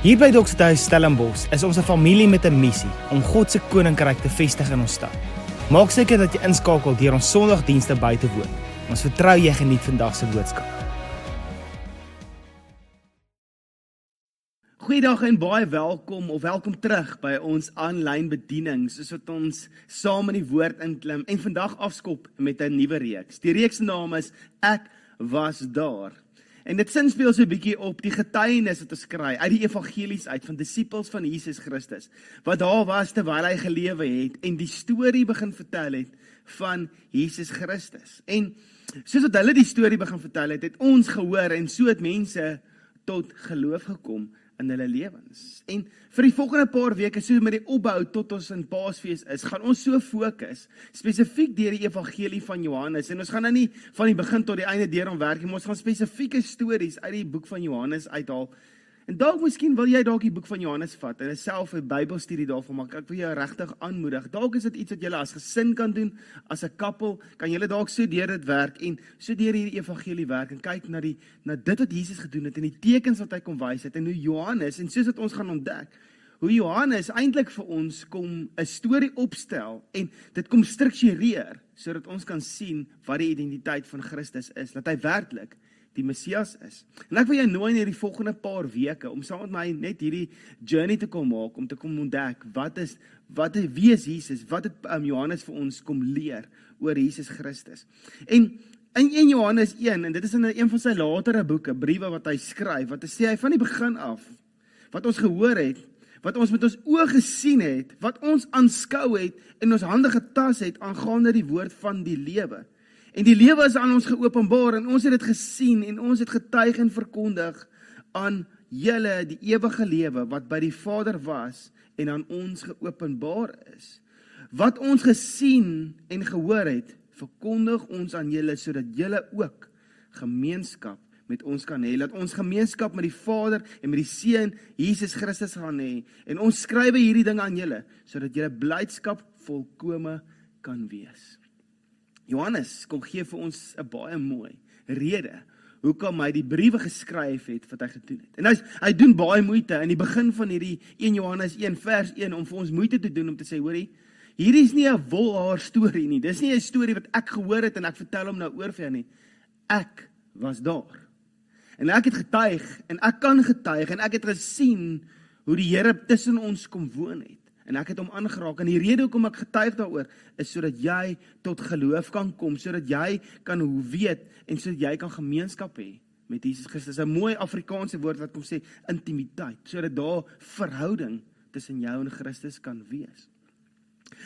Hier by Doxtuis Stellenbosch is ons 'n familie met 'n missie om God se koninkryk te vestig in ons stad. Maak seker dat jy inskakel deur ons Sondagdienste by te woon. Ons vertrou jy geniet vandag se boodskap. Goeiedag en baie welkom of welkom terug by ons aanlyn bediening soos wat ons saam in die woord inklim en vandag afskop met 'n nuwe reeks. Die reeks se naam is Ek was daar. En dit sin speel so 'n bietjie op die getuienis wat ons kry uit die evangelies uit van disippels van Jesus Christus wat daar was terwyl hy gelewe het en die storie begin vertel het van Jesus Christus. En soos wat hulle die storie begin vertel het, het ons gehoor en so het mense tot geloof gekom in hulle lewens. En vir die volgende paar weke so met die opbou tot ons in Paasfees is, gaan ons so fokus spesifiek deur die evangelie van Johannes en ons gaan nou nie van die begin tot die einde deur hom werk nie, maar ons gaan spesifieke stories uit die boek van Johannes uithaal En dalk miskien wil jy dalk die boek van Johannes vat en self 'n Bybelstudie daarvan maak. Ek wil jou regtig aanmoedig. Dalk is dit iets wat jy as gesin kan doen, as 'n koppel, kan julle dalk so deur dit werk en so deur hierdie evangelie werk en kyk na die na dit wat Jesus gedoen het en die tekens wat hy kom wys het en hoe Johannes en soos wat ons gaan ontdek, hoe Johannes eintlik vir ons kom 'n storie opstel en dit kom struktureer sodat ons kan sien wat die identiteit van Christus is, dat hy werklik die Messias is. En ek wil jou nooi in hierdie volgende paar weke om saam met my net hierdie journey te kom maak om te kom ontdek wat is wat is wie is Jesus? Wat het um, Johannes vir ons kom leer oor Jesus Christus? En in 1 Johannes 1 en dit is in een van sy latere boeke, briewe wat hy skryf, wat hy sê hy van die begin af wat ons gehoor het, wat ons met ons oë gesien het, wat ons aanskou het en ons hande getas het aangaande die woord van die lewe. En die lewe is aan ons geopenbaar en ons het dit gesien en ons het getuig en verkondig aan julle die ewige lewe wat by die Vader was en aan ons geopenbaar is. Wat ons gesien en gehoor het, verkondig ons aan julle sodat julle ook gemeenskap met ons kan hê. Laat ons gemeenskap met die Vader en met die Seun Jesus Christus gaan hê. En ons skrywe hierdie dinge aan julle sodat julle blydskap volkome kan wees. Johannes kom gee vir ons 'n baie mooi rede hoekom hy die briewe geskryf het wat hy gedoen het. En hy hy doen baie moeite in die begin van hierdie 1 Johannes 1 vers 1 om vir ons moeite te doen om te sê hoorie, hierdie is nie 'n wolhaar storie nie. Dis nie 'n storie wat ek gehoor het en ek vertel hom nou oor vir jou nie. Ek was daar. En ek het getuig en ek kan getuig en ek het gesien hoe die Here tussen ons kom woon het en ek het hom aangeraak. En die rede hoekom ek getuig daaroor is sodat jy tot geloof kan kom sodat jy kan weet en sodat jy kan gemeenskap hê met Jesus Christus. 'n mooi Afrikaanse woord wat kom sê intimiteit sodat daar verhouding tussen jou en Christus kan wees.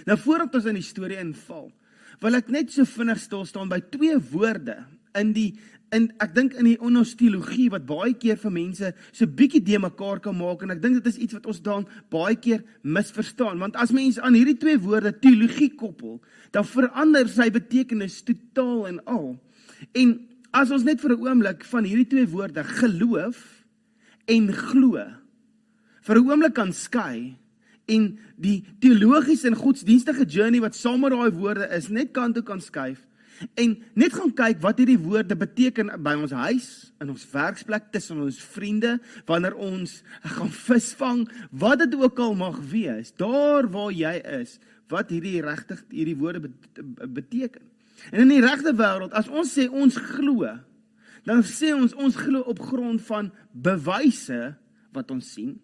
Nou voordat ons in die storie inval wil ek net so vinnig stil staan by twee woorde in die en ek dink in die ons teologie wat baie keer vir mense so bietjie de mekaar kan maak en ek dink dit is iets wat ons dan baie keer misverstaan. Want as mense aan hierdie twee woorde teologie koppel dan verander sy betekenis totaal en al. En as ons net vir 'n oomblik van hierdie twee woorde geloof en glo vir 'n oomblik kan skei en die teologiese en godsdienstige journey wat saam met daai woorde is net kant toe kan skuif En net gaan kyk wat hierdie woorde beteken by ons huis, in ons werksplek, tussen ons vriende, wanneer ons gaan visvang, wat dit ook al mag wees, daar waar jy is, wat hierdie regtig hierdie woorde beteken. En in die regte wêreld, as ons sê ons glo, dan sê ons ons glo op grond van bewyse wat ons sien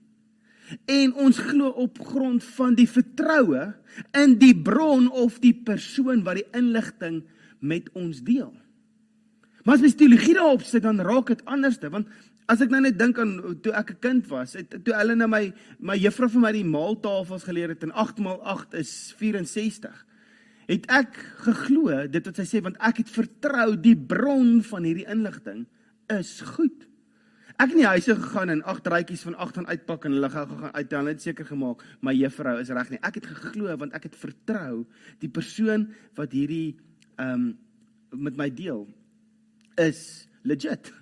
en ons glo op grond van die vertroue in die bron of die persoon wat die inligting met ons deel. Maar as mens teologie daarop sit dan raak dit anderste want as ek nou net dink aan toe ek 'n kind was, het, toe hulle na my my juffrou vir my die maaltafels geleer het en 8 x 8 is 64. Het ek geglo dit wat sy sê want ek het vertrou die bron van hierdie inligting is goed. Ek het in die huise gegaan en agt rytjies van 8 gaan uitpak en hulle gaan uittel net seker gemaak my juffrou is reg nie. Ek het geglo want ek het vertrou die persoon wat hierdie um, met my deel is legit.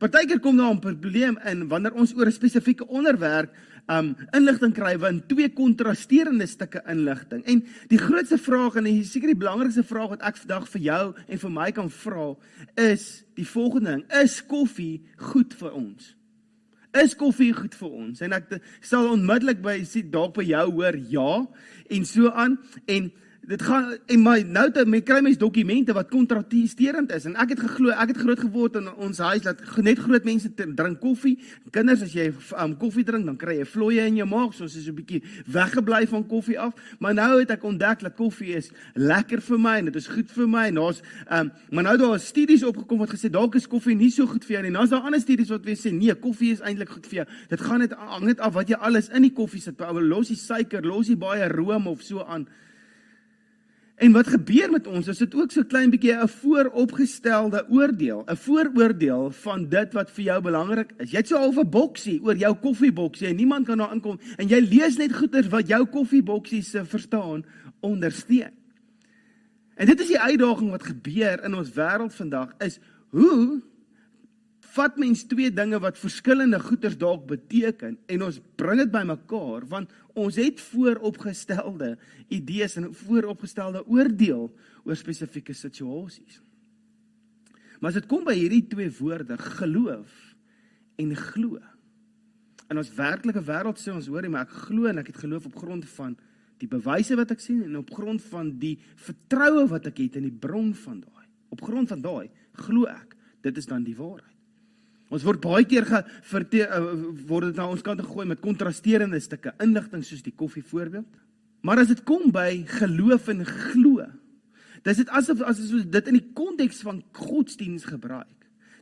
Partykeer kom daar 'n probleem in wanneer ons oor 'n spesifieke onderwerp um inligting kry van twee kontrasterende stukke inligting. En die grootste vraag en die seker die belangrikste vraag wat ek vandag vir jou en vir my kan vra is die volgende ding: Is koffie goed vir ons? Is koffie goed vir ons? En ek sal onmiddellik by sien dalk by jou hoor ja en so aan en dit gaan en my nou te my kry mens dokumente wat kontrasterend is. En ek het geglo ek het groot geword in ons huis dat net groot mense drink koffie. Kinders as jy um, koffie drink dan kry jy vloeie in jou maag soos is 'n bietjie weggebly van koffie af. Maar nou het ek ontdek dat koffie is lekker vir my en dit is goed vir my. En daar's um, maar nou daar is studies opgekom wat gesê dalk is koffie nie so goed vir jou nie. Nou is daar ander studies wat sê nee koffie is eintlik goed vir jou. Dit gaan net hang net af wat jy alles in die koffie sit. Los die suiker los die baie room of so aan En wat gebeur met ons? Is dit ook so klein bietjie 'n vooropgestelde oordeel, 'n vooroordeel van dit wat vir jou belangrik is. Jy het so al 'n boksie oor jou koffieboksie en niemand kan daar inkom en jy lees net goeders wat jou koffieboksie se verstaan ondersteun. En dit is die uitdaging wat gebeur in ons wêreld vandag is hoe vat mens twee dinge wat verskillende goeders dalk beteken en ons bring dit bymekaar want ons het vooropgestelde idees en vooropgestelde oordeel oor spesifieke situasies. Maar as dit kom by hierdie twee woorde, geloof en glo. In ons werklike wêreld sê ons hoorie maar ek glo en ek het geloof op grond van die bewyse wat ek sien en op grond van die vertroue wat ek het in die bron van daai. Op grond van daai glo ek. Dit is dan die waarheid. Ons word baie keer ge uh, word dit na ons kant gegooi met kontrasterende stukke inligting soos die koffie voorbeeld. Maar as dit kom by geloof en glo, dis dit asof as ons dit in die konteks van godsdiens gebruik.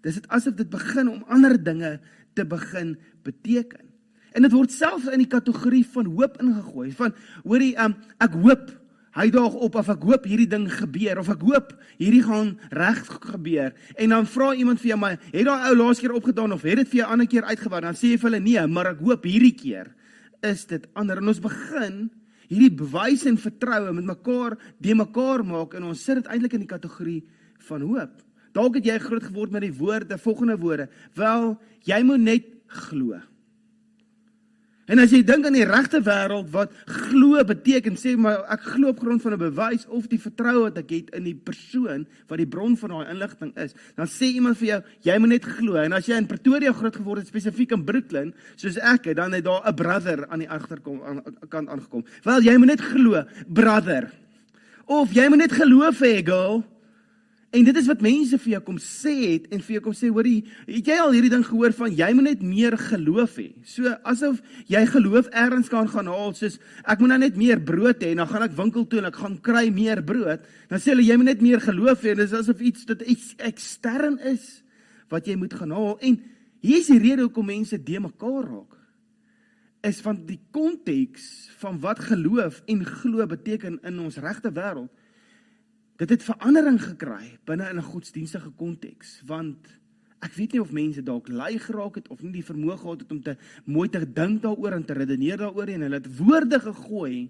Dis dit asof dit begin om ander dinge te begin beteken. En dit word selfs in die kategorie van hoop ingegooi van hoorie um, ek hoop Hy daag op of ek hoop hierdie ding gebeur of ek hoop hierdie gaan reg gebeur. En dan vra iemand vir jou maar het daai ou laas keer opgedaan of het dit vir jou ander keer uitgewaar? Dan sê jy vir hulle nee, maar ek hoop hierdie keer is dit ander. En ons begin hierdie bewys en vertroue met mekaar de mekaar maak en ons sit dit eintlik in die kategorie van hoop. Dalk het jy groot geword met die woorde, volgende woorde. Wel, jy moet net glo. En as jy dink aan die regte wêreld wat glo beteken sê maar ek glo op grond van 'n bewys of die vertroue wat ek het in die persoon wat die bron van daai inligting is, dan sê iemand vir jou jy moet net glo. En as jy in Pretoria groot geword het spesifiek in Brooklyn, soos ek dan het daar 'n brother aan die agterkom aan kant aangekom. Wel jy moet net glo, brother. Of jy moet net geloof hê, girl. En dit is wat mense vir jou kom sê het en vir jou kom sê, hoorie, het jy al hierdie ding gehoor van jy moet net meer geloof hê. So asof jy geloof ergens kan gaan haal, soos ek moet nou net meer brood hê en dan gaan ek winkel toe en ek gaan kry meer brood. Dan sê hulle jy moet net meer geloof hê en dit is asof iets dit iets ekstern is wat jy moet gaan haal. En hier is die rede hoekom mense de mekaar raak. Is van die konteks van wat geloof en glo beteken in ons regte wêreld dit het verandering gekry binne in 'n godsdienstige konteks want ek weet nie of mense dalk lui geraak het of nie die vermoë gehad het om te mooi te dink daaroor en te redeneer daaroor en hulle het woorde gegooi.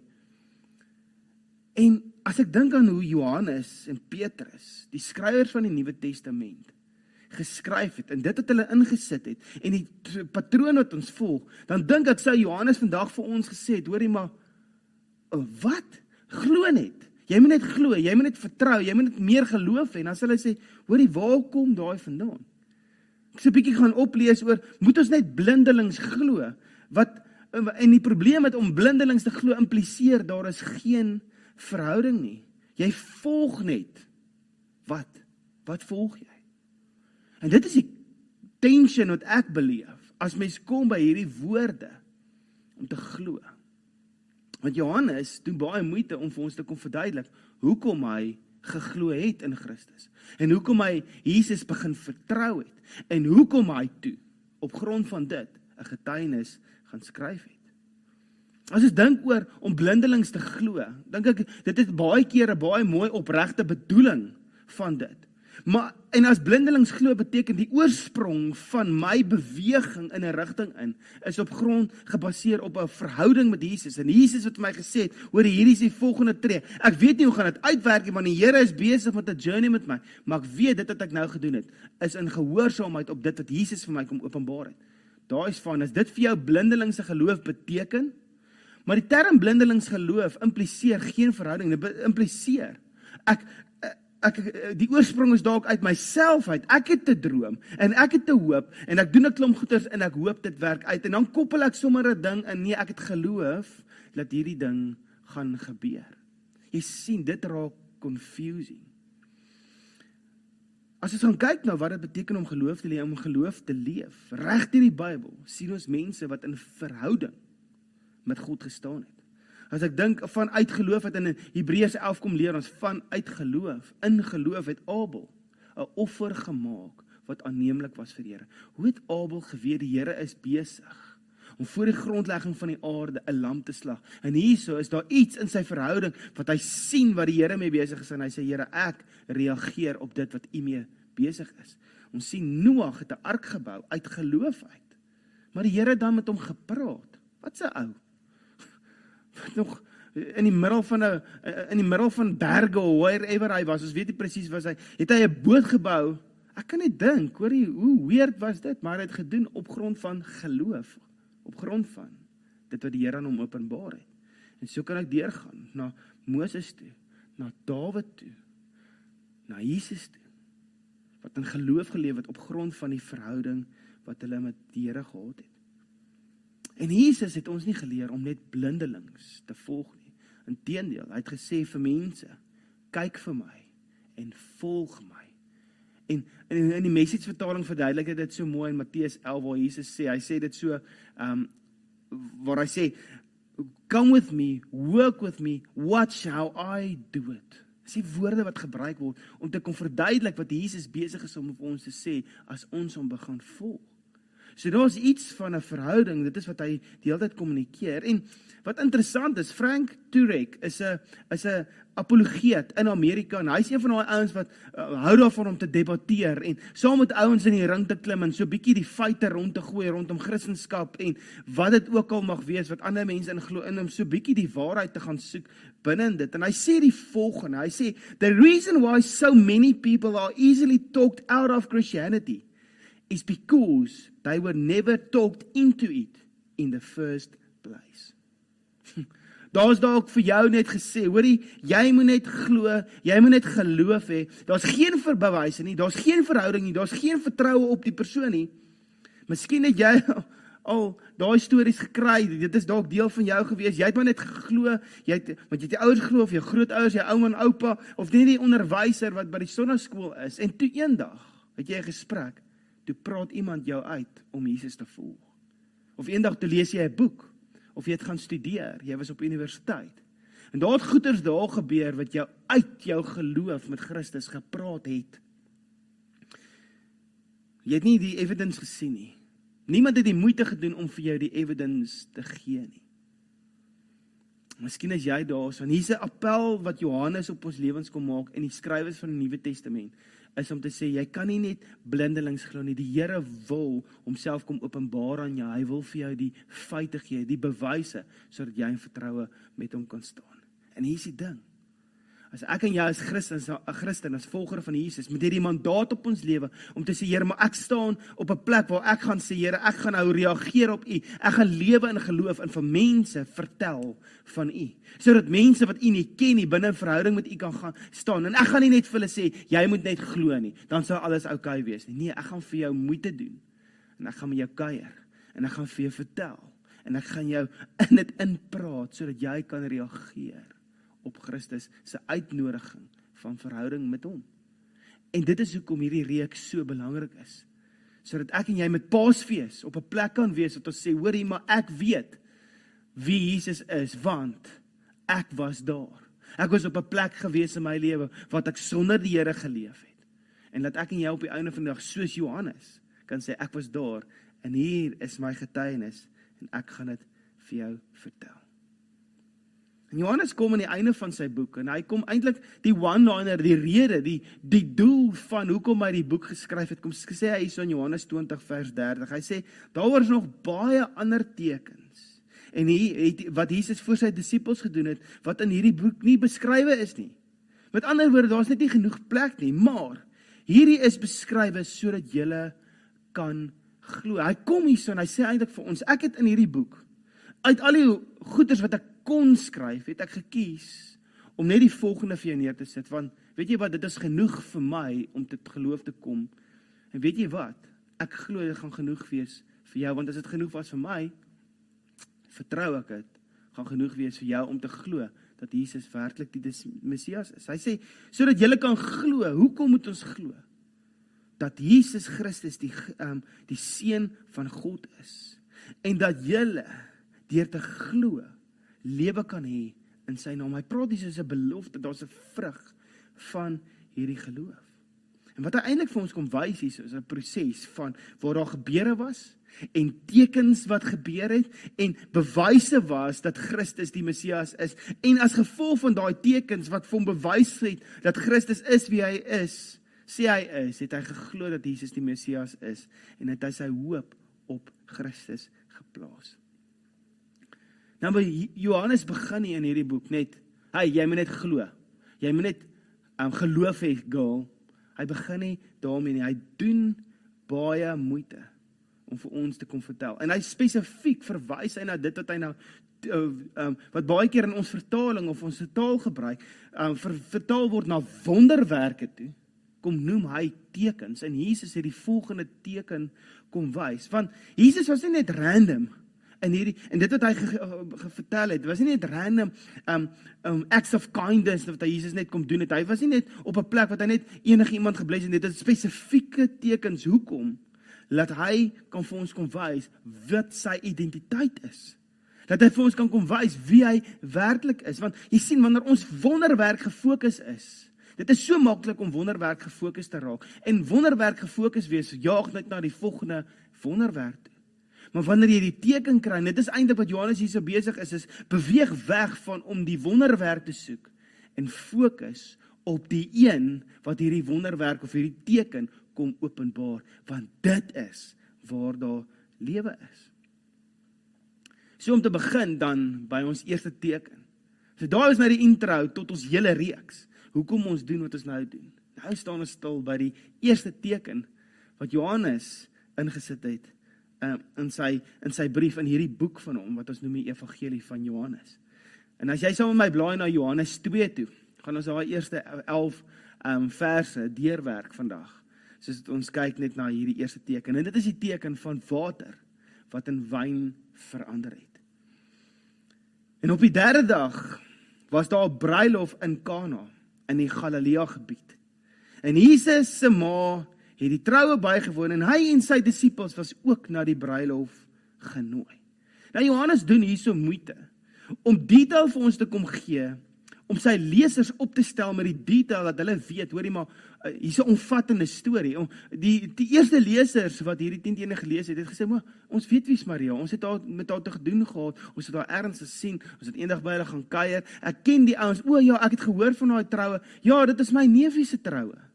En as ek dink aan hoe Johannes en Petrus die skrywers van die Nuwe Testament geskryf het en dit het hulle ingesit het en die patroon wat ons volg dan dink ek sou Johannes vandag vir ons gesê het hoorie maar wat glo net Jy moet net glo, jy moet net vertrou, jy moet net meer geloof hê. Dan sal hy sê, hoorie, waar kom daai vandaan? Ek sê 'n bietjie gaan oplees oor moet ons net blindelings glo? Wat en die probleem met om blindelings te glo impliseer daar is geen verhouding nie. Jy volg net. Wat? Wat volg jy? En dit is die tension wat ek beleef as mens kom by hierdie woorde om te glo. Want Johannes doen baie moeite om vir ons te kom verduidelik hoekom hy geglo het in Christus en hoekom hy Jesus begin vertrou het en hoekom hy toe op grond van dit 'n getuienis gaan skryf het. As jy dink oor om blindelings te glo, dink ek dit is baie keer 'n baie mooi opregte bedoeling van dit. Maar en as blindelings glo beteken die oorsprong van my beweging in 'n rigting in is op grond gebaseer op 'n verhouding met Jesus. En Jesus het vir my gesê, "Hoor, hierdie is die volgende tree. Ek weet nie hoe gaan dit uitwerk nie, want die Here is besig met 'n journey met my, maar ek weet dit wat ek nou gedoen het is in gehoorsaamheid op dit wat Jesus vir my kom openbaar het." Daai is van as dit vir jou blindelingse geloof beteken, maar die term blindelings geloof impliseer geen verhouding, dit impliseer ek ek die oorsprong is dalk uit myself uit. Ek het 'n droom en ek het 'n hoop en ek doen 'n klomp goeders en ek hoop dit werk uit en dan koppel ek sommer 'n ding in. Nee, ek het geloof dat hierdie ding gaan gebeur. Jy sien, dit raak confusing. As ons gaan kyk nou wat dit beteken om geloof te leef, om geloof te leef, reg deur die Bybel, sien ons mense wat in verhouding met God gestaan het. As ek dink van uitgeloof het in Hebreërs 11 kom leer ons van uitgeloof, in geloof het Abel 'n offer gemaak wat aanneemlik was vir die Here. Hoe het Abel geweet die Here is besig om voor die grondlegging van die aarde 'n lam te slag? En hierso is daar iets in sy verhouding wat hy sien wat die Here mee besig is en hy sê Here, ek reageer op dit wat U mee besig is. Ons sien Noag het 'n ark gebou uit geloof uit. Maar die Here dan met hom gepraat. Wat 'n ou nog in die middel van 'n in die middel van berge of wherever hy was, ons weet nie presies was hy, het hy 'n boot gebou. Ek kan net dink, hoor jy, hoe weird was dit, maar hy het gedoen op grond van geloof, op grond van dit wat die Here aan hom openbaar het. En so kan ek deurgaan na Moses toe, na Dawid toe, na Jesus toe. Wat in geloof geleef het op grond van die verhouding wat hulle met die Here gehad het. En Jesus het ons nie geleer om net blindelings te volg nie. Inteendeel, hy het gesê vir mense: "Kyk vir my en volg my." En in in die message vertaling verduidelik dit so mooi in Matteus 11 waar Jesus sê, hy sê dit so um waar hy sê come with me, work with me, watch how I do it. Dis die woorde wat gebruik word om te kom verduidelik wat Jesus besig is om vir ons te sê as ons hom begin volg. So daar's iets van 'n verhouding, dit is wat hy die hele tyd kommunikeer. En wat interessant is, Frank Turek is 'n is 'n apologeet in Amerika en hy's een van daai ouens wat uh, hou daarvan om te debatteer en saam met ouens in die ring te klim en so bietjie die feite rond te gooi rondom Christendom en wat dit ook al mag wees wat ander mense in glo in om so bietjie die waarheid te gaan soek binne dit. En hy sê die volgende, hy sê the reason why so many people are easily talked out of Christianity is because they were never talked into it in the first place. Daar's dalk vir jou net gesê, hoorie, jy moet net glo, jy moet net geloof hê. Daar's geen verbewyse nie, daar's geen verhouding nie, daar's geen vertroue op die persoon nie. Miskien het jy al daai stories gekry, dit is dalk deel van jou gewees. Jy het maar net geglo, jy het want jy het jou ouers glo of jou grootouers, jou ouma en oupa of net die onderwyser wat by die sonnaskool is. En toe eendag het jy 'n gesprek toe praat iemand jou uit om Jesus te volg. Of eendag toe lees jy 'n boek of jy het gaan studeer, jy was op universiteit. En daar het goeters daar gebeur wat jou uit jou geloof met Christus gepraat het. Jy het nie die evidence gesien nie. Niemand het die moeite gedoen om vir jou die evidence te gee nie. Miskien is jy daar, so hier's 'n appel wat Johannes op ons lewens kom maak in die skrywers van die Nuwe Testament is om te sê jy kan nie net blindelings glo nie. Die Here wil homself kom openbaar aan jou. Hy wil vir jou die feite gee, die bewyse sodat jy in vertroue met hom kan staan. En hier is die ding. As ek en jy as Christen, 'n Christen, as volger van Jesus, met hierdie mandaat op ons lewe om te sê Here, maar ek staan op 'n plek waar ek gaan sê Here, ek gaan nou reageer op U. Ek gaan lewe in geloof en vir mense vertel van U. Sodat mense wat U nie ken nie binne 'n verhouding met U kan gaan staan. En ek gaan nie net vir hulle sê jy moet net glo nie, dan sal alles oukei okay wees nie. Nee, ek gaan vir jou moeite doen. En ek gaan met jou kuier en ek gaan vir jou vertel en ek gaan jou in dit inpraat sodat jy kan reageer op Christus se uitnodiging van verhouding met hom. En dit is hoekom hierdie reeks so belangrik is. Sodat ek en jy met Paasfees op 'n plek kan wees wat ons sê, hoorie, maar ek weet wie Jesus is want ek was daar. Ek was op 'n plek gewees in my lewe wat ek sonder die Here geleef het. En dat ek en jy op die einde van die dag soos Johannes kan sê ek was daar en hier is my getuienis en ek gaan dit vir jou vertel. En Johannes kom aan die einde van sy boek en hy kom eintlik die one-liner, die rede, die die doel van hoekom hy die boek geskryf het. Kom sê hy so in Johannes 20 vers 30. Hy sê daar is nog baie ander tekens. En hier het wat Jesus vir sy disippels gedoen het wat in hierdie boek nie beskrywe is nie. Met ander woorde, daar's net nie genoeg plek nie, maar hierdie is beskrywe sodat jy kan glo. Hy kom hierso en hy sê eintlik vir ons, ek het in hierdie boek uit al die goeders wat ek kon skryf, het ek gekies om net die volgende vir jou neer te sit want Weet jy wat, dit is genoeg vir my om te geloof te kom. En weet jy wat? Ek glo dit gaan genoeg wees vir jou want as dit genoeg was vir my, vertrou ek dit gaan genoeg wees vir jou om te glo dat Jesus werklik die Messias is. Hy sê sodat jy kan glo. Hoekom moet ons glo? Dat Jesus Christus die um, die seun van God is en dat jy deur te glo lewe kan hê in sy naam. Hy praat hier soos 'n belofte, daar's 'n vrug van hierdie geloof. En wat hy eintlik vir ons kom wys hier is 'n proses van waar daar gebeure was en tekens wat gebeur het en bewyse was dat Christus die Messias is en as gevolg van daai tekens wat vir hom bewys het dat Christus is wie hy is, sê hy is, het hy geglo dat Jesus die Messias is en het hy sy hoop op Christus geplaas. Nou by Johannes begin nie in hierdie boek net, hey, jy moet net glo. Jy moet net um, geloof hê, girl. Hy begin nie daarmee nie. Hy doen baie moeite om vir ons te kom vertel. En hy spesifiek verwys hy na dit wat hy nou uh, um, wat baie keer in ons vertaling of ons taal gebruik, um, ver, vertaal word na wonderwerke toe. Kom noem hy tekens en Jesus het die volgende teken kom wys. Want Jesus was nie net random in hierdie en dit wat hy gevertel het, was nie net random um um acts of kindness wat hy Jesus net kom doen het. Hy was nie net op 'n plek wat hy net enige iemand gebless het. Dit het spesifieke tekens hoekom laat hy kan vir ons kom wys wat sy identiteit is. Dat hy vir ons kan kom wys wie hy werklik is. Want jy sien wanneer ons wonderwerk gefokus is, dit is so maklik om wonderwerk gefokus te raak. En wonderwerk gefokus wees jaag net na die volgende wonderwerk. Toe. Maar wanneer jy die teken kry, dit is eintlik wat Johannes hierso besig is, is beweeg weg van om die wonderwerk te soek en fokus op die een wat hierdie wonderwerk of hierdie teken kom openbaar, want dit is waar daar lewe is. So om te begin dan by ons eerste teken. So daai is nou die intro tot ons hele reeks. Hoekom ons doen wat ons nou doen. Nou staan ons stil by die eerste teken wat Johannes ingesit het uh, in sy in sy brief in hierdie boek van hom wat ons noem die evangelie van Johannes. En as jy saam met my blaai na Johannes 2 toe, gaan ons daai eerste 11 um verse deurwerk vandag. Soos ons kyk net na hierdie eerste teken en dit is die teken van water wat in wyn verander het. En op die derde dag was daar 'n bruilof in Kana in die Galilea gebied. En Jesus se ma het die troue bygewoon en hy en sy disippels was ook na die bruilof genooi. Nou Johannes doen hierso moeite om detail vir ons te kom gee om sy lesers op te stel met die detail dat hulle weet, hoorie maar uh, hier's 'n omvattende storie. Om die die eerste lesers wat hierdie 10 teene gelees het, het gesê, "Maar ons weet wie's Maria. Ons het haar met haar te gedoen gehad. Ons het haar erns gesien. Ons het eendag by hulle gaan kuier. Ek ken die ouens. O ja, ek het gehoor van haar troue. Ja, dit is my neefie se troue gewees."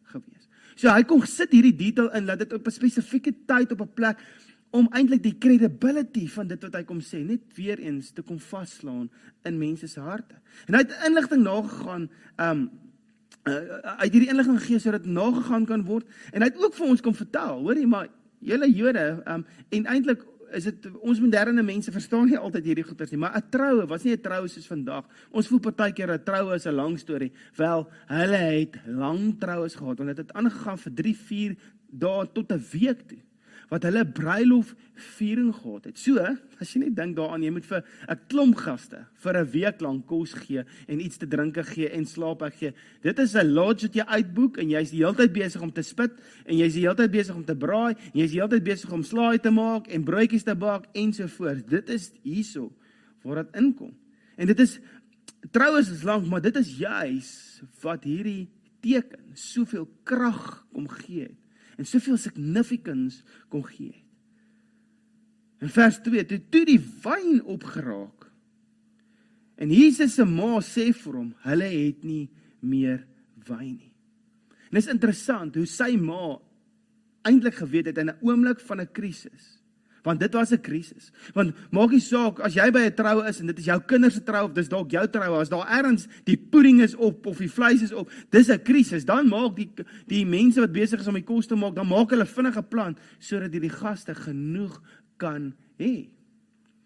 So hy kom sit hierdie detail in dat dit op 'n spesifieke tyd op 'n plek om eintlik die credibility van dit wat hy kom sê net weer eens te kom vaslaan in mense se harte. En hy het inligting nagegaan um uh, uit hierdie inligting gegee sodat nagegaan kan word en hy het ook vir ons kom vertel, hoorie maar julle Jode um en eintlik is dit ons moderne mense verstaan nie altyd hierdie goeters nie, maar 'n troue was nie 'n troue soos vandag. Ons voel partykeer 'n troue is 'n lang storie. Wel, hulle het lang troues gehad en dit het aangegaan vir 3, 4 dae tot 'n week toe wat hulle bruilof viering gehad het. So, as jy net dink daaraan, jy moet vir 'n klomp gaste vir 'n week lank kos gee en iets te drinke gee en slaap gee. Dit is 'n lodge wat jy uitboek en jy's die hele tyd besig om te spit en jy's die hele tyd besig om te braai en jy's die hele tyd besig om slaai te maak en broodjies te bak ensovoorts. Dit is hierso waar dit inkom. En dit is troues is lank, maar dit is juis wat hierdie teken soveel krag kom gee het en soveel significance kon gee. In vers 2 toe toe die wyn opgeraak. En Jesus se ma sê vir hom, hulle het nie meer wyn nie. En dit is interessant hoe sy ma eintlik geweet het in 'n oomblik van 'n krisis want dit was 'n krisis. Want maak nie saak as jy by 'n troue is en dit is jou kinders se troue of dis dalk jou troue, as daar ergens die pudding is op of die vleis is op, dis 'n krisis. Dan maak die die mense wat besig is om die kos te maak, dan maak hulle vinnige plan sodat die gaste genoeg kan hê.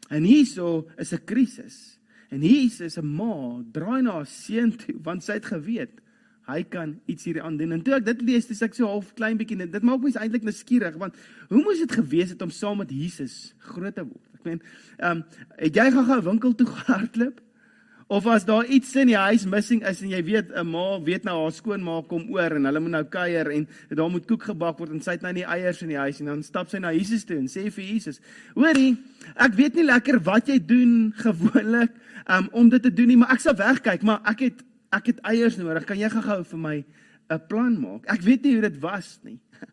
En hierso is 'n krisis. En Jesus se ma draai na haar seun toe want sy het geweet hy kan iets hierdie aan doen. En toe ek dit lees, dis ek so half klein bietjie dit maak my eintlik nuuskierig want hoe moes dit gewees het om saam met Jesus groot te word? Ek meen, ehm um, het jy gou-gou winkel toe gehardloop? Of as daar iets in die huis missing is en jy weet 'n ma weet nou haar skoonma kom oor en hulle moet nou kuier en daar moet koek gebak word en sy het nou nie eiers in die huis en dan stap sy na Jesus toe en sê vir Jesus: "Hoorie, ek weet nie lekker wat jy doen gewoonlik um, om dit te doen nie, maar ek sal wegkyk, maar ek het ek het eiers nodig. Kan jy gou-gou vir my 'n plan maak? Ek weet nie hoe dit was nie.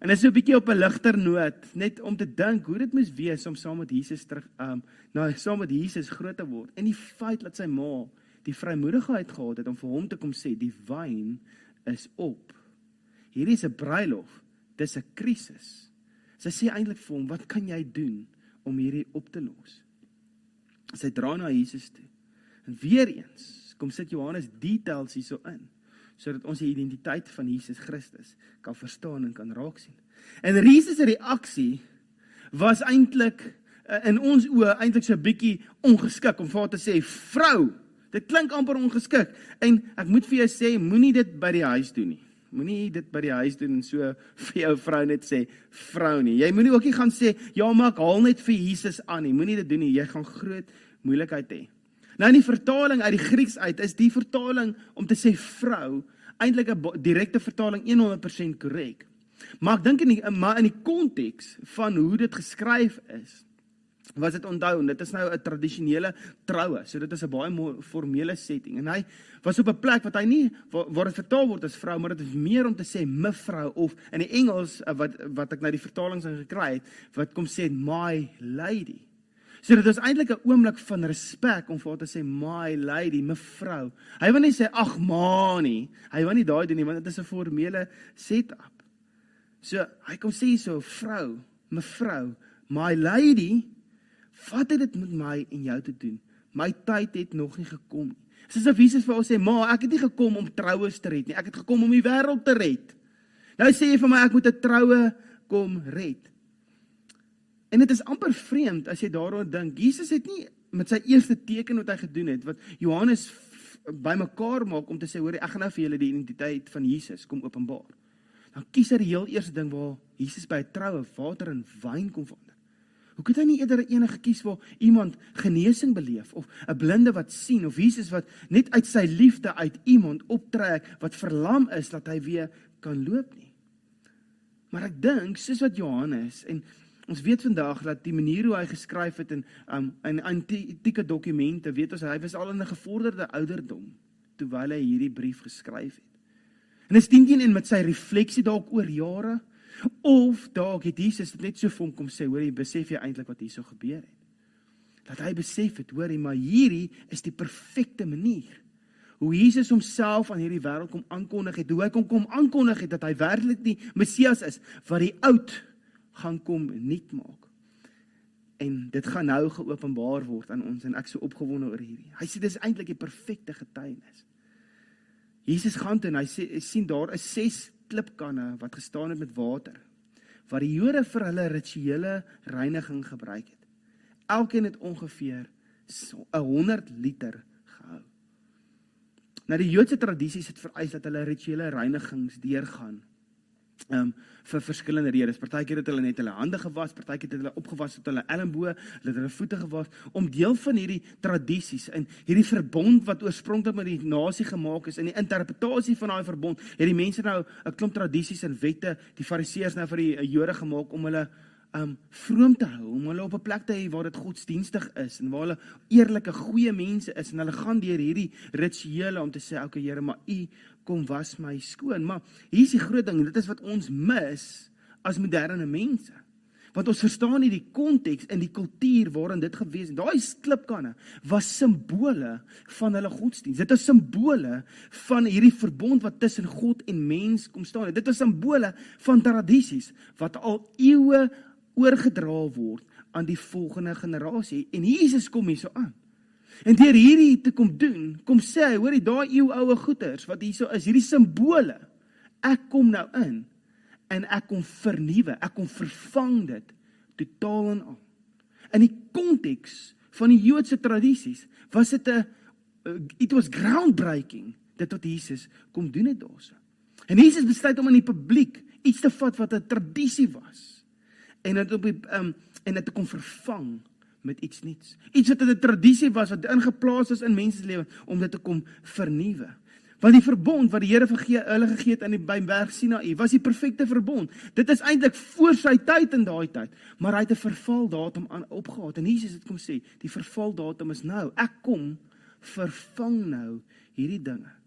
En is so 'n bietjie op 'n ligter noot, net om te dink hoe dit moes wees om saam met Jesus terug um nou saam met Jesus groot te word. En die feit dat sy ma die vrymoedigheid gehad het om vir hom te kom sê die wyn is op. Hierdie is 'n bruilof. Dis 'n krisis. Sy sê eintlik vir hom, "Wat kan jy doen om hierdie op te los?" Sy dra na Jesus toe. En weer eens kom sit Johannes details hierso in sodat ons die identiteit van Jesus Christus kan verstaan en kan raak sien. En Jesus se reaksie was eintlik eh, in ons oë eintlik so 'n bietjie ongeskik om vir haar te sê vrou. Dit klink amper ongeskik en ek moet vir jou sê moenie dit by die huis doen nie. Moenie dit by die huis doen en so vir jou vrou net sê vrou nie. Jy moenie ook nie gaan sê ja maar ek haal net vir Jesus aan nie. Moenie dit doen nie. Jy gaan groot moeilikheid hê. Nou in die vertaling uit die Grieks uit is die vertaling om te sê vrou eintlik 'n direkte vertaling 100% korrek. Maar ek dink in die maar in die konteks van hoe dit geskryf is was dit onthou en dit is nou 'n tradisionele troue. So dit is 'n baie formele setting en hy was op 'n plek wat hy nie waar dit vertaal word as vrou, maar dit is meer om te sê mevrou of in die Engels wat wat ek nou die vertalings in gekry het wat kom sê my lady. So dit is eintlik 'n oomblik van respek om vir haar te sê my lady, mevrou. Hy wil nie sê ag ma nie. Hy wil nie daai doen nie want dit is 'n formele setup. So hy kom sê so vrou, mevrou, my lady, wat het dit met my en jou te doen? My tyd het nog nie gekom nie. Soos of Jesus vir ons sê, "Ma, ek het nie gekom om troues te red nie. Ek het gekom om die wêreld te red." Nou sê jy vir my ek moet 'n troue kom red. En dit is amper vreemd as jy daaroor dink. Jesus het nie met sy eerste teken wat hy gedoen het wat Johannes bymekaar maak om te sê hoor ek gaan nou vir julle die identiteit van Jesus kom openbaar. Dan kies hy die heel eerste ding waar Jesus by 'n troue water en wyn kom verander. Hoe kan hy nie eerder enige kies waar iemand genesing beleef of 'n blinde wat sien of Jesus wat net uit sy liefde uit iemand optrek wat verlam is dat hy weer kan loop nie. Maar ek dink soos wat Johannes en Ons weet vandag dat die manier hoe hy geskryf het in um, in antieke dokumente, weet ons hy was al in 'n gevorderde ouderdom terwyl hy hierdie brief geskryf het. En is dit nie net met sy refleksie dalk oor jare of dalk het Jesus net so vir hom kom sê, hoor jy besef jy eintlik wat hierso gebeur het. Dat hy besef het, hoor jy, maar hierdie is die perfekte manier hoe Jesus homself aan hierdie wêreld kom aankondig het, hoe hy kom kom aankondig het dat hy werklik die Messias is wat die oud gaan kom nuut maak. En dit gaan nou geopenbaar word aan ons en ek so opgewonde oor hierdie. Hy sê dis eintlik die perfekte getuienis. Jesus gaan toe en hy sê sien daar is ses klipkanne wat gestaan het met water wat die Jode vir hulle rituele reiniging gebruik het. Elkeen het ongeveer 100 liter gehou. Nou die Joodse tradisies het vereis dat hulle rituele reinigings deurgaan um, vir verskillende redes. Partykeer het hulle net hulle hande gewas, partykeer het hulle opgewas tot hulle elmboë, hulle het hulle voete gewas om deel van hierdie tradisies en hierdie verbond wat oorspronklik met die nasie gemaak is in die interpretasie van daai verbond, het die mense nou 'n klomp tradisies en wette, die fariseërs nou vir die eh, Jode gemaak om hulle um vroom te hou, om hulle op 'n plek te hê waar dit godsdienstig is en waar hulle eerlike goeie mense is en hulle gaan deur hierdie rituele om te sê, "Oké okay, Here, maar U kom was my skoon." Maar hier's die groot ding, dit is wat ons mis as moderne mense. Want ons verstaan nie die konteks en die kultuur waarin dit gewees het. Daai klipkanne was simbole van hulle godsdienst. Dit is simbole van hierdie verbond wat tussen God en mens kom staan. Dit is simbole van tradisies wat al eeue oorgedra word aan die volgende generasie en Jesus kom hierso aan. En deur hierdie te kom doen, kom sê hy, hoorie, daai eeu oue goeters wat hierso is, hierdie simbole. Ek kom nou in en ek kom vernuwe, ek kom vervang dit totaal en al. In die konteks van die Joodse tradisies was dit 'n it was groundbreaking dit wat Jesus kom doen het daarso. En Jesus besluit om in die publiek iets te vat wat 'n tradisie was en dit op die um, en dit te kom vervang met iets nuuts. Iets wat 'n tradisie was wat ingeplaas is in mense se lewe om dit te kom vernuwe. Want die verbond wat die Here vir hulle gegee het aan die Berg Sinaï was die perfekte verbond. Dit is eintlik voor sy tyd in daai tyd, maar hy het 'n vervaldatum aan opgehad en Jesus het kom sê, die vervaldatum is nou. Ek kom vervang nou hierdie dinge.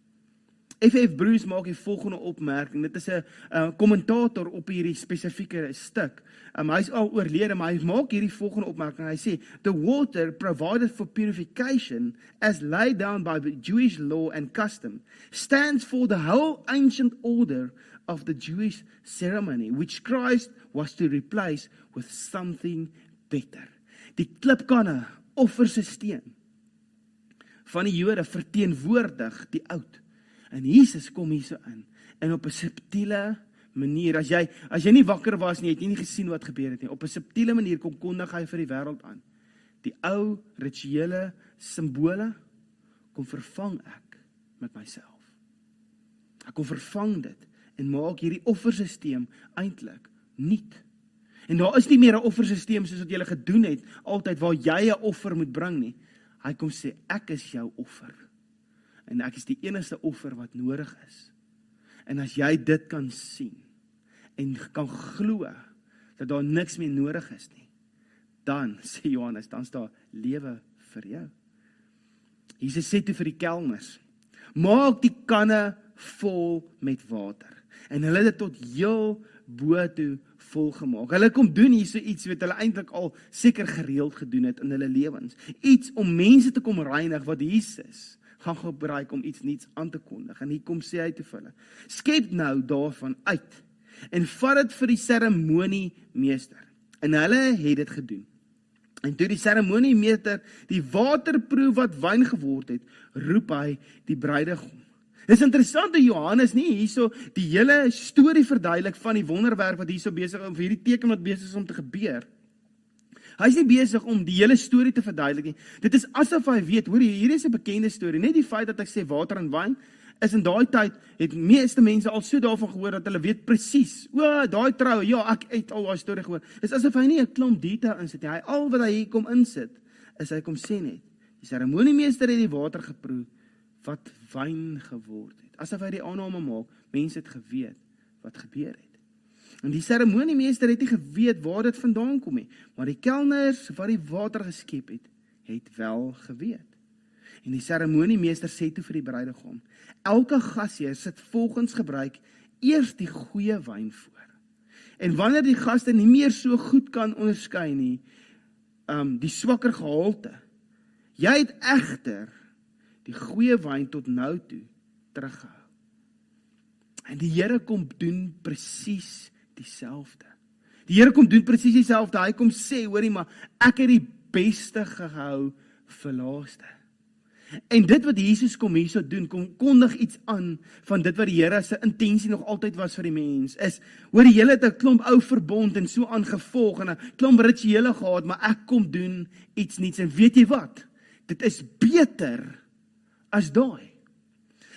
FF Bruce maak die volgende opmerking. Dit is 'n kommentator op hierdie spesifieke stuk. Um, hy is al oorlede, maar hy maak hierdie volgende opmerking. Hy sê, "The water provided for purification as laid down by Jewish law and custom stands for the whole ancient order of the Jewish ceremony which Christ was to replace with something better." Die klipkanne offersisteem van die Jode verteenwoordig die oud En Jesus kom hierso in en op 'n subtiele manier as jy as jy nie wakker was nie, het jy nie gesien wat gebeur het nie. Op 'n subtiele manier kom kondig hy vir die wêreld aan. Die ou rituele simbole kom vervang ek met myself. Ek kom vervang dit en maak hierdie offersisteem eintlik nuut. En daar is nie meer 'n offersisteem soos wat jy gele gedoen het altyd waar jy 'n offer moet bring nie. Hy kom sê ek is jou offer en ek is die enigste offer wat nodig is. En as jy dit kan sien en kan glo dat daar niks meer nodig is nie, dan sê Johannes, dan is daar lewe vir jou. Jesus sê toe vir die kelners: "Maak die kanne vol met water." En hulle het dit tot heel bo toe vol gemaak. Hulle kom doen hier so iets wat hulle eintlik al seker gereeld gedoen het in hulle lewens. Iets om mense te kom reinig wat Jesus gaan gebruik om iets nuuts aan te kondig. En hier kom sê hy te hulle: "Skep nou daarvan uit en vat dit vir die seremoniemeester." En hulle het dit gedoen. En toe die seremoniemeester die water proe wat wyn geword het, roep hy die bruidegom. Dis interessant dat Johannes nie hierso die hele storie verduidelik van die wonderwerk wat hierso besig is of hierdie teken wat besig is om te gebeur nie. Hy's nie besig om die hele storie te verduidelik nie. Dit is asof hy weet, hoor jy, hier is 'n bekende storie. Net die feit dat ek sê water en wyn is in daai tyd het meeste mense al so daarvan gehoor dat hulle weet presies. O, daai troue, ja, ek het al daai storie gehoor. Dis asof hy nie 'n klomp detail insit nie. Hy al wat hy hier kom insit, is hy kom sê net, die seremoniemeester het die water geproe wat wyn geword het. Asof hy die aanname maak, mense het geweet wat gebeur het. En die seremoniemeester het nie geweet waar dit vandaan kom nie, maar die kelners wat die water geskep het, het wel geweet. En die seremoniemeester sê toe vir die bruidegom: "Elke gasheer sit volgens gebruik eers die goeie wyn voor. En wanneer die gaste nie meer so goed kan onderskei nie, um die swakker gehalte, jy het egter die goeie wyn tot nou toe teruggehou." En die Here kom doen presies dieselfde. Die Here kom doen presies dieselfde. Hy kom sê, hoorie maar, ek het die beste gehou vir laaste. En dit wat Jesus kom hierso doen, kom kondig iets aan van dit wat die Here se intensie nog altyd was vir die mens. Is hoor die hele het 'n klomp ou verbond en so aangevolg en 'n klomp rituele gehad, maar ek kom doen iets nuuts en weet jy wat? Dit is beter as daai.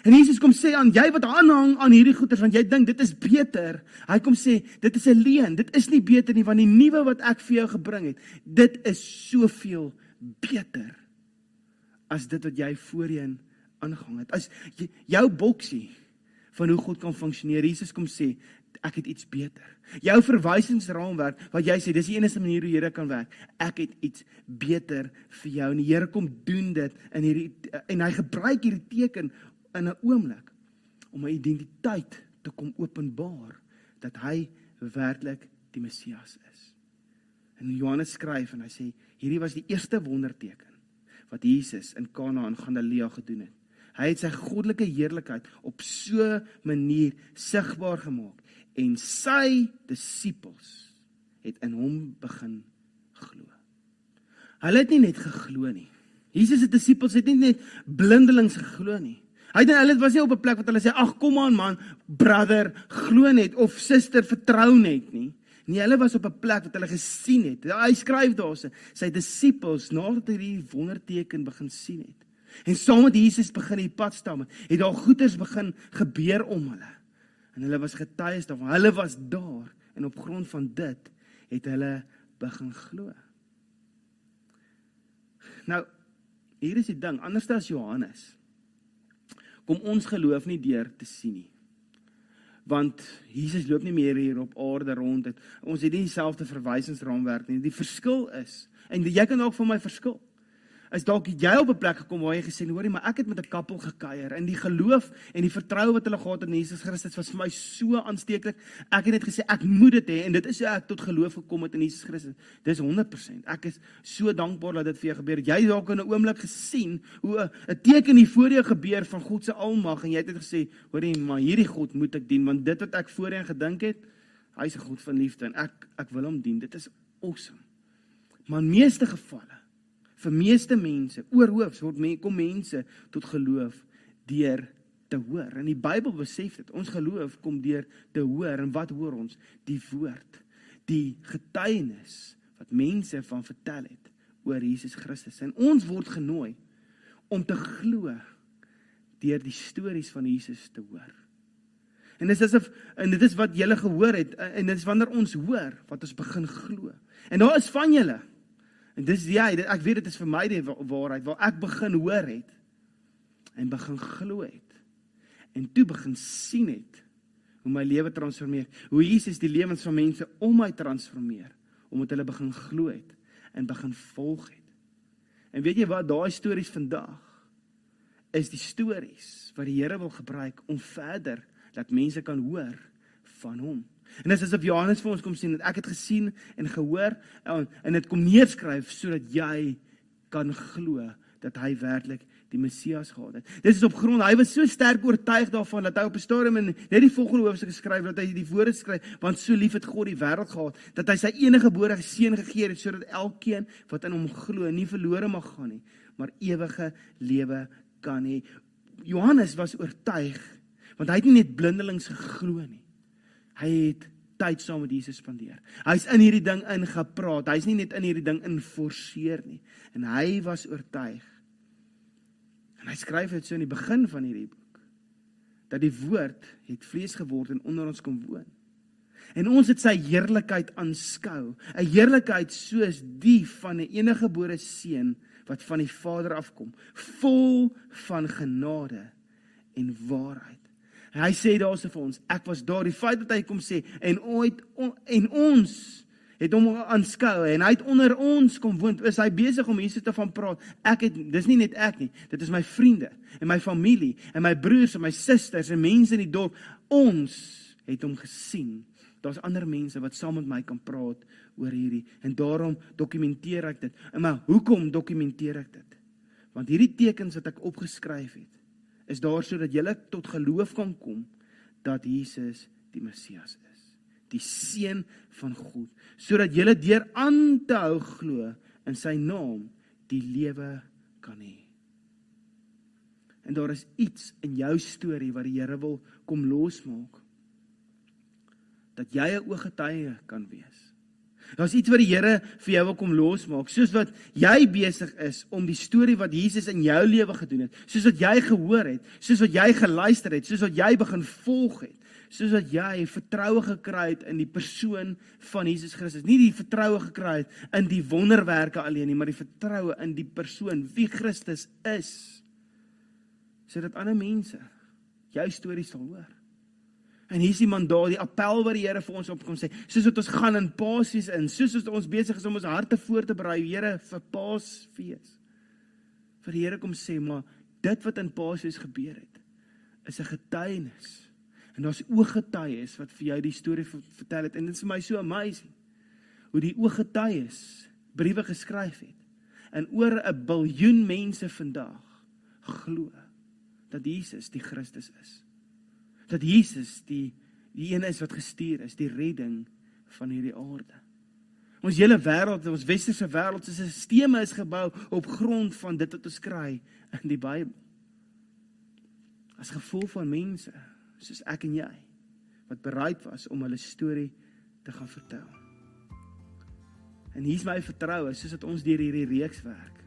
En Jesus kom sê aan jy wat aanhang aan hierdie goeders want jy dink dit is beter. Hy kom sê dit is 'n leuen. Dit is nie beter nie want die nuwe wat ek vir jou gebring het, dit is soveel beter as dit wat jy voorheen aangang het. As jy, jou boksie van hoe God kan funksioneer. Jesus kom sê ek het iets beter. Jou verwysingsraamwerk wat jy sê dis die enigste manier hoe Here kan werk. Ek het iets beter vir jou en die Here kom doen dit in hierdie en hy gebruik hierdie teken in 'n oomblik om 'n identiteit te kom openbaar dat hy werklik die Messias is. En Johannes skryf en hy sê hierdie was die eerste wonderteken wat Jesus in Kana in Galilea gedoen het. Hy het sy goddelike heerlikheid op so 'n manier sigbaar gemaak en sy disippels het in hom begin glo. Hulle het nie net geglo nie. Jesus se disippels het nie net blindelings geglo nie. Hy het hulle was nie op 'n plek wat hulle sê ag kom aan man, brother, glo net of suster, vertrou net nie. Nee, hulle was op 'n plek wat hulle gesien het. Hy skryf daarse sy disippels nadat hy die wonderteken begin sien het. En saam met Jesus begin die pad stap. Het daar goeders begin gebeur om hulle. En hulle was getuies daarvan. Hulle was daar en op grond van dit het hulle begin glo. Nou, hier is die ding, anders as Johannes. Kom ons geloof nie deur te sien nie. Want Jesus loop nie meer hier op aarde rond het. Ons het nie dieselfde verwysingsraamwerk nie. Die verskil is en jy kan ook van my verskil is dalk jy op 'n plek gekom waar jy gesê hoorie maar ek het met 'n kappel gekuier en die geloof en die vertroue wat hulle gehad het in Jesus Christus was vir my so aansteeklik. Ek het net gesê ek moet dit hê en dit is hoe ek tot geloof gekom het in Jesus Christus. Dis 100%. Ek is so dankbaar dat dit vir jou gebeur. Jy het dalk in 'n oomblik gesien hoe 'n teken hier voor jou gebeur van God se almag en jy het net gesê hoorie maar hierdie God moet ek dien want dit wat ek voorheen gedink het, hy's 'n God van liefde en ek ek wil hom dien. Dit is awesome. Maar in meeste gevalle vir meeste mense oorhoofs word men kom mense tot geloof deur te hoor. En die Bybel besef dit. Ons geloof kom deur te hoor en wat hoor ons? Die woord, die getuienis wat mense van vertel het oor Jesus Christus. En ons word genooi om te glo deur die stories van Jesus te hoor. En dis asof en dit is wat julle gehoor het en dit is wanneer ons hoor wat ons begin glo. En daar is van julle En dis jy, ja, ek weet dit is vir my die waarheid waar ek begin hoor het en begin glo het. En toe begin sien het hoe my lewe transformeer, hoe Jesus die lewens van mense om my transformeer omdat hulle begin glo het en begin volg het. En weet jy wat daai stories vandag is die stories wat die Here wil gebruik om verder dat mense kan hoor van hom. En dis asof Johannes vir ons kom sien dat ek het gesien en gehoor en, en dit kom neerskryf sodat jy kan glo dat hy werklik die Messias gehad het. Dis is op grond hy was so sterk oortuig daarvan dat hy op 'n stadium in net die volgende hoofstuk geskryf dat hy die woorde skryf want so lief het God die wêreld gehad dat hy sy enige gebore seun gegee het sodat elkeen wat in hom glo nie verlore mag gaan nie maar ewige lewe kan hê. Johannes was oortuig want hy het nie net blindelings geglo nie. Hy het tyd saam met Jesus spandeer. Hy's in hierdie ding ingepraat. Hy's nie net in hierdie ding inforceer nie. En hy was oortuig. En hy skryf dit so in die begin van hierdie boek dat die woord het vlees geword en onder ons kom woon. En ons het sy heerlikheid aanskou, 'n heerlikheid soos die van 'n eniggebore seun wat van die Vader afkom, vol van genade en waarheid. Hy sê daarse vir ons, ek was daar. Die feit dat hy kom sê en ooit on, en ons het hom aanskou en hy het onder ons kom woon. Is hy besig om hierse te van praat? Ek het dis nie net ek nie. Dit is my vriende en my familie en my broers en my susters en mense in die dorp. Ons het hom gesien. Daar's ander mense wat saam met my kan praat oor hierdie en daarom dokumenteer ek dit. Maar hoekom dokumenteer ek dit? Want hierdie tekens wat ek opgeskryf het is daar sodat jy tot geloof kan kom dat Jesus die Messias is, die seun van God, sodat jy deur aan te hou glo in sy naam die lewe kan hê. En daar is iets in jou storie wat die Here wil kom losmaak dat jy 'n ooggetuie kan wees. Daar's iets wat die Here vir jou wil kom losmaak, soos wat jy besig is om die storie wat Jesus in jou lewe gedoen het, soos wat jy gehoor het, soos wat jy geluister het, soos wat jy begin volg het, soos wat jy vertroue gekry het in die persoon van Jesus Christus. Nie die vertroue gekry het in die wonderwerke alleen nie, maar die vertroue in die persoon wie Christus is. Sodat ander mense jou storie sal hoor. En hier is die mandaat, die appel wat die Here vir ons opkom sê, soos wat ons gaan in Pasies in, soos wat ons besig is om ons harte voor te berei, Here, vir Paasfees. Vir die Here kom sê, maar dit wat in Pasies gebeur het, is 'n getuienis. En daar's ooggetuies wat vir jou die storie vertel het en dit is vir my so amazing hoe die ooggetuies briewe geskryf het en oor 'n biljoen mense vandag glo dat Jesus die Christus is dat Jesus die die een is wat gestuur is, die redding van hierdie aarde. Ons hele wêreld, ons westerse wêreld se stelsels is gebou op grond van dit wat ons kry in die Bybel. As gevolg van mense soos ek en jy wat bereid was om hulle storie te gaan vertel. En hier's my vertroue soos dat ons deur hierdie reeks werk.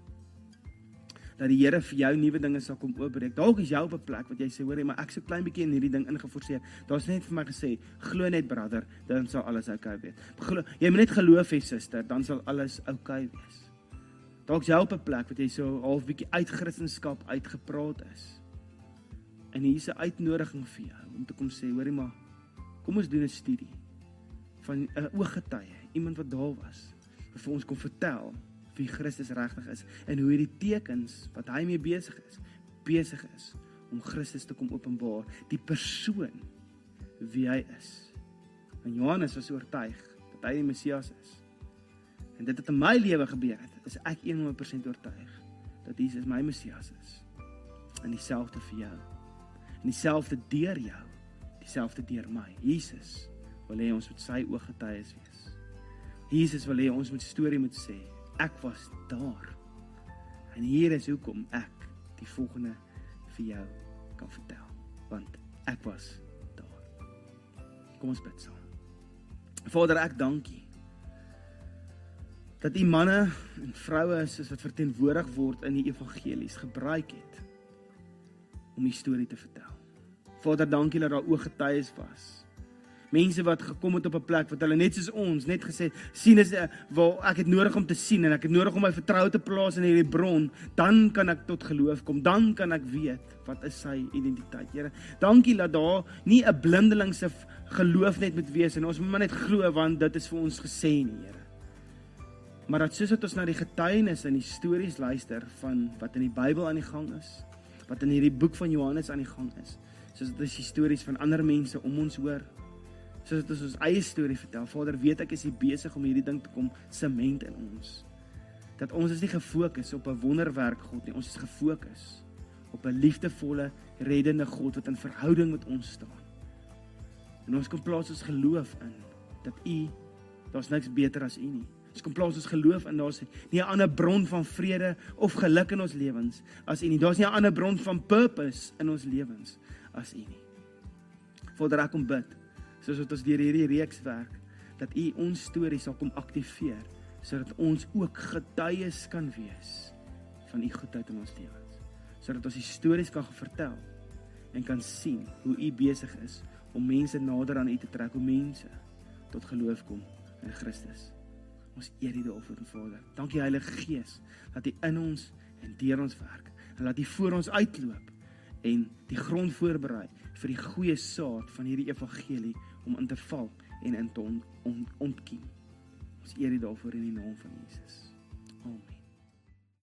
Dat die Here vir jou nuwe dinge sal kom oopbreek. Dalk is jy op 'n plek wat jy sê, hoor jy, maar ek so klein bietjie in hierdie ding ingeforseer. Daar's net vir my gesê, glo net brother, dan sal alles okay wees. Glo, jy moet net geloof hê suster, dan sal alles okay wees. Dalk jy op 'n plek wat jy so half bietjie uit Christendom uitgepraat is. En hier is 'n uitnodiging vir jou om te kom sê, hoorie maar, kom ons doen 'n studie van 'n ooggetuie, iemand wat daar was, wat vir ons kon vertel wie Christus regtig is en hoe hierdie tekens wat hy mee besig is, besig is om Christus te kom openbaar, die persoon wie hy is. En Johannes was oortuig dat hy die Messias is. En dit het in my lewe gebeur het, is ek 100% oortuig dat Jesus my Messias is. En dieselfde vir jou. En dieselfde deur jou, dieselfde deur my. Jesus wil hê ons moet sy ooggetuies wees. Jesus wil hê ons moet storie moet sê ek was daar. En hier is hoekom ek die volgende vir jou kan vertel, want ek was daar. Kom ons bid saam. Vader, ek dankie dat u manne en vroue soos wat verteenwoordig word in die evangelies gebruik het om die storie te vertel. Vader, dankie dat daar ooggetuies was mense wat gekom het op 'n plek wat hulle net soos ons net gesê sien is eh, waar ek het nodig om te sien en ek het nodig om my vertroue te plaas in hierdie bron dan kan ek tot geloof kom dan kan ek weet wat is sy identiteit. Here dankie dat daar nie 'n blindelingse geloof net moet wees en ons moet net glo want dit is vir ons gesê nie Here. Maar dat soos wat ons na die getuienis en die stories luister van wat in die Bybel aan die gang is wat in hierdie boek van Johannes aan die gang is soos dit is stories van ander mense om ons hoor soos dit ons eie storie vertel. Vader, weet ek is hier besig om hierdie ding te kom sement in ons. Dat ons is nie gefokus op 'n wonderwerk God nie. Ons is gefokus op 'n liefdevolle, reddende God wat in verhouding met ons staan. En ons kom plaas ons geloof in dat U daar's niks beter as U nie. Ons kom plaas ons geloof in daar's nie 'n ander bron van vrede of geluk in ons lewens as U nie. Daar's nie 'n ander bron van purpose in ons lewens as U nie. Vader, ek kom bid soos wat ons deur hierdie reeks werk dat u ons storie sal kom aktiveer sodat ons ook getuies kan wees van u goedheid in ons lewens. Sodat ons die stories kan vertel en kan sien hoe u besig is om mense nader aan u te trek om mense tot geloof kom in Christus. Ons eer u daarvoor Vader. Dankie Heilige Gees dat u in ons en deur ons werk en laat u voor ons uitloop en die grond voorberei vir die goeie saad van hierdie evangelie om in te val en in te on, on, ontkiem. Ons eer dit daarvoor in die naam van Jesus.